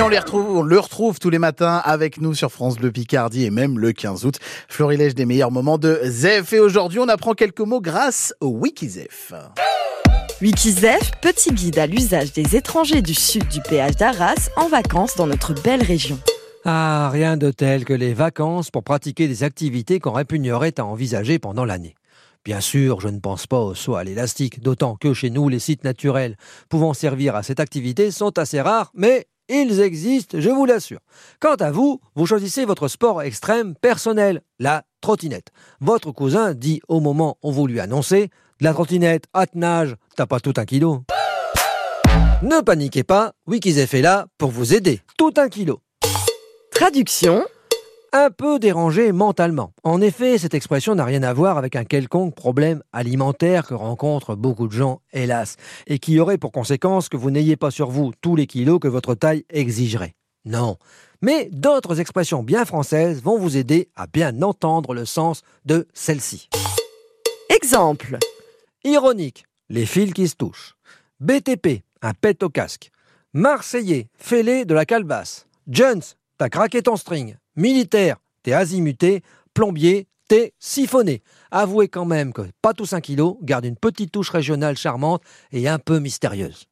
Et on les retrouve, on le retrouve tous les matins avec nous sur France Bleu Picardie et même le 15 août. Florilège des meilleurs moments de ZEF. Et aujourd'hui, on apprend quelques mots grâce au Wikizef. Wikizef, petit guide à l'usage des étrangers du sud du péage d'Arras en vacances dans notre belle région. Ah, rien de tel que les vacances pour pratiquer des activités qu'on répugnerait à envisager pendant l'année. Bien sûr, je ne pense pas au saut à l'élastique, d'autant que chez nous, les sites naturels pouvant servir à cette activité sont assez rares, mais ils existent, je vous l'assure. Quant à vous, vous choisissez votre sport extrême personnel, la trottinette. Votre cousin dit au moment où vous lui annoncez la trottinette à nage, t'as pas tout un kilo. Ne paniquez pas, Wikizef est là pour vous aider. Tout un kilo. Traduction un peu dérangé mentalement. En effet, cette expression n'a rien à voir avec un quelconque problème alimentaire que rencontrent beaucoup de gens, hélas, et qui aurait pour conséquence que vous n'ayez pas sur vous tous les kilos que votre taille exigerait. Non. Mais d'autres expressions bien françaises vont vous aider à bien entendre le sens de celle-ci. Exemple. Ironique, les fils qui se touchent. BTP, un pet au casque. Marseillais, fêlé de la calebasse. Jones, t'as craqué ton string. Militaire, t'es azimuté. Plombier, t'es siphonné. Avouez quand même que pas tous un kilo garde une petite touche régionale charmante et un peu mystérieuse.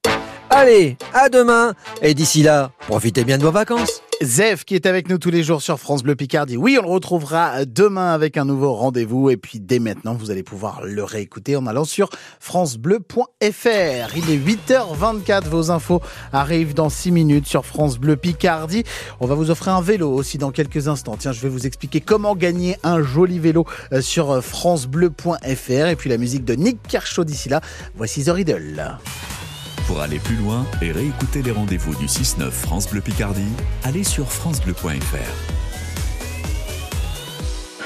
Allez, à demain Et d'ici là, profitez bien de vos vacances Zef qui est avec nous tous les jours sur France Bleu Picardie. Oui, on le retrouvera demain avec un nouveau rendez-vous et puis dès maintenant, vous allez pouvoir le réécouter en allant sur francebleu.fr. Il est 8h24, vos infos arrivent dans 6 minutes sur France Bleu Picardie. On va vous offrir un vélo aussi dans quelques instants. Tiens, je vais vous expliquer comment gagner un joli vélo euh, sur francebleu.fr et puis la musique de Nick Kershaw d'ici là. Voici The Riddle. Pour aller plus loin et réécouter les rendez-vous du 6-9 France Bleu Picardie, allez sur francebleu.fr.